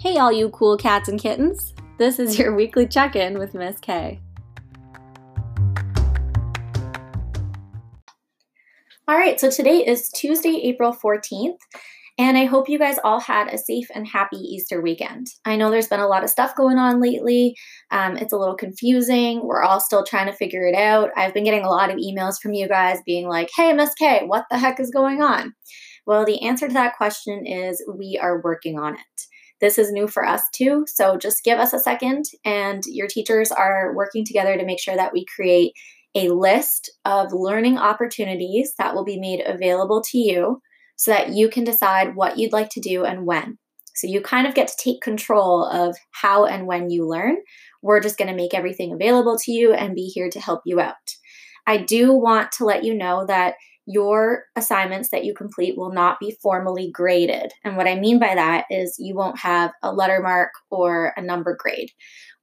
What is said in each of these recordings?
Hey, all you cool cats and kittens. This is your weekly check in with Miss K. All right, so today is Tuesday, April 14th, and I hope you guys all had a safe and happy Easter weekend. I know there's been a lot of stuff going on lately. Um, it's a little confusing. We're all still trying to figure it out. I've been getting a lot of emails from you guys being like, hey, Miss K, what the heck is going on? Well, the answer to that question is we are working on it. This is new for us too, so just give us a second, and your teachers are working together to make sure that we create a list of learning opportunities that will be made available to you so that you can decide what you'd like to do and when. So you kind of get to take control of how and when you learn. We're just going to make everything available to you and be here to help you out. I do want to let you know that your assignments that you complete will not be formally graded. And what I mean by that is you won't have a letter mark or a number grade.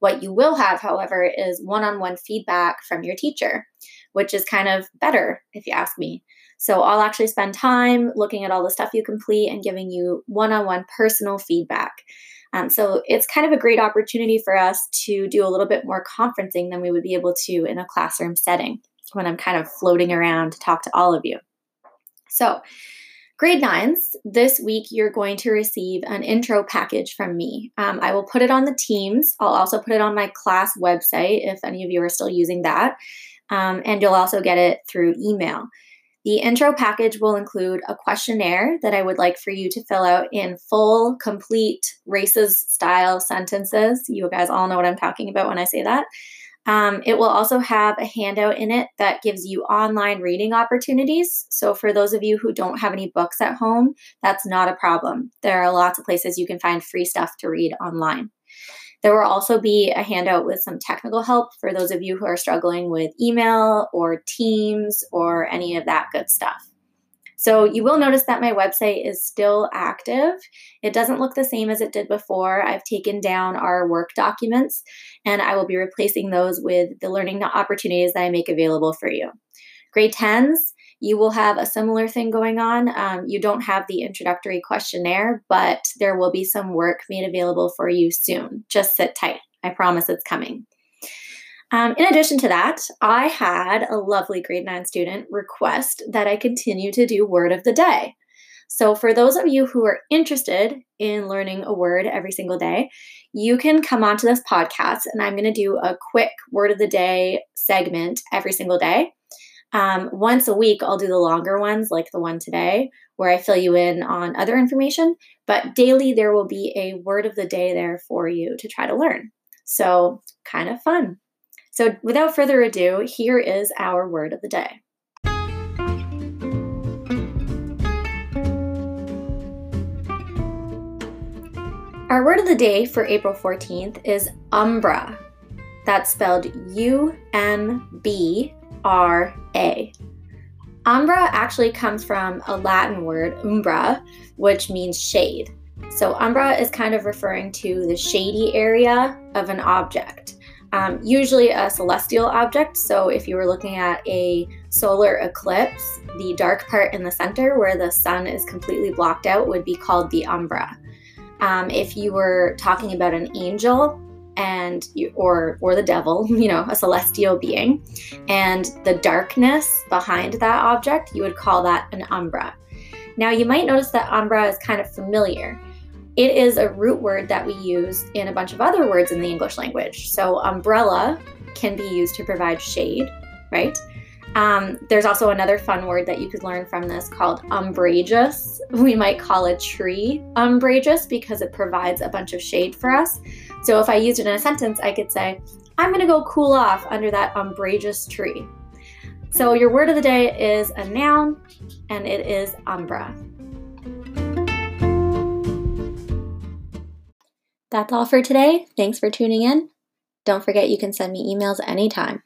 What you will have, however, is one on one feedback from your teacher, which is kind of better, if you ask me. So I'll actually spend time looking at all the stuff you complete and giving you one on one personal feedback. Um, so it's kind of a great opportunity for us to do a little bit more conferencing than we would be able to in a classroom setting when I'm kind of floating around to talk to all of you. So, grade nines, this week you're going to receive an intro package from me. Um, I will put it on the Teams. I'll also put it on my class website if any of you are still using that. Um, and you'll also get it through email. The intro package will include a questionnaire that I would like for you to fill out in full, complete races style sentences. You guys all know what I'm talking about when I say that. Um, it will also have a handout in it that gives you online reading opportunities. So, for those of you who don't have any books at home, that's not a problem. There are lots of places you can find free stuff to read online. There will also be a handout with some technical help for those of you who are struggling with email or Teams or any of that good stuff. So you will notice that my website is still active. It doesn't look the same as it did before. I've taken down our work documents and I will be replacing those with the learning opportunities that I make available for you. Grade 10s, you will have a similar thing going on. Um, you don't have the introductory questionnaire, but there will be some work made available for you soon. Just sit tight. I promise it's coming. Um, in addition to that, I had a lovely grade nine student request that I continue to do word of the day. So, for those of you who are interested in learning a word every single day, you can come onto this podcast and I'm going to do a quick word of the day segment every single day. Um, once a week, I'll do the longer ones, like the one today, where I fill you in on other information. But daily, there will be a word of the day there for you to try to learn. So, kind of fun. So, without further ado, here is our word of the day. Our word of the day for April 14th is umbra. That's spelled U M B R A. Umbra actually comes from a Latin word, umbra, which means shade. So, umbra is kind of referring to the shady area of an object um, usually a celestial object. So if you were looking at a solar eclipse, the dark part in the center where the sun is completely blocked out would be called the umbra. Um, if you were talking about an angel and you, or or the devil, you know, a celestial being, and the darkness behind that object, you would call that an umbra. Now you might notice that umbra is kind of familiar. It is a root word that we use in a bunch of other words in the English language. So, umbrella can be used to provide shade, right? Um, there's also another fun word that you could learn from this called umbrageous. We might call a tree umbrageous because it provides a bunch of shade for us. So if I used it in a sentence, I could say, I'm going to go cool off under that umbrageous tree. So your word of the day is a noun and it is umbra. That's all for today. Thanks for tuning in. Don't forget you can send me emails anytime.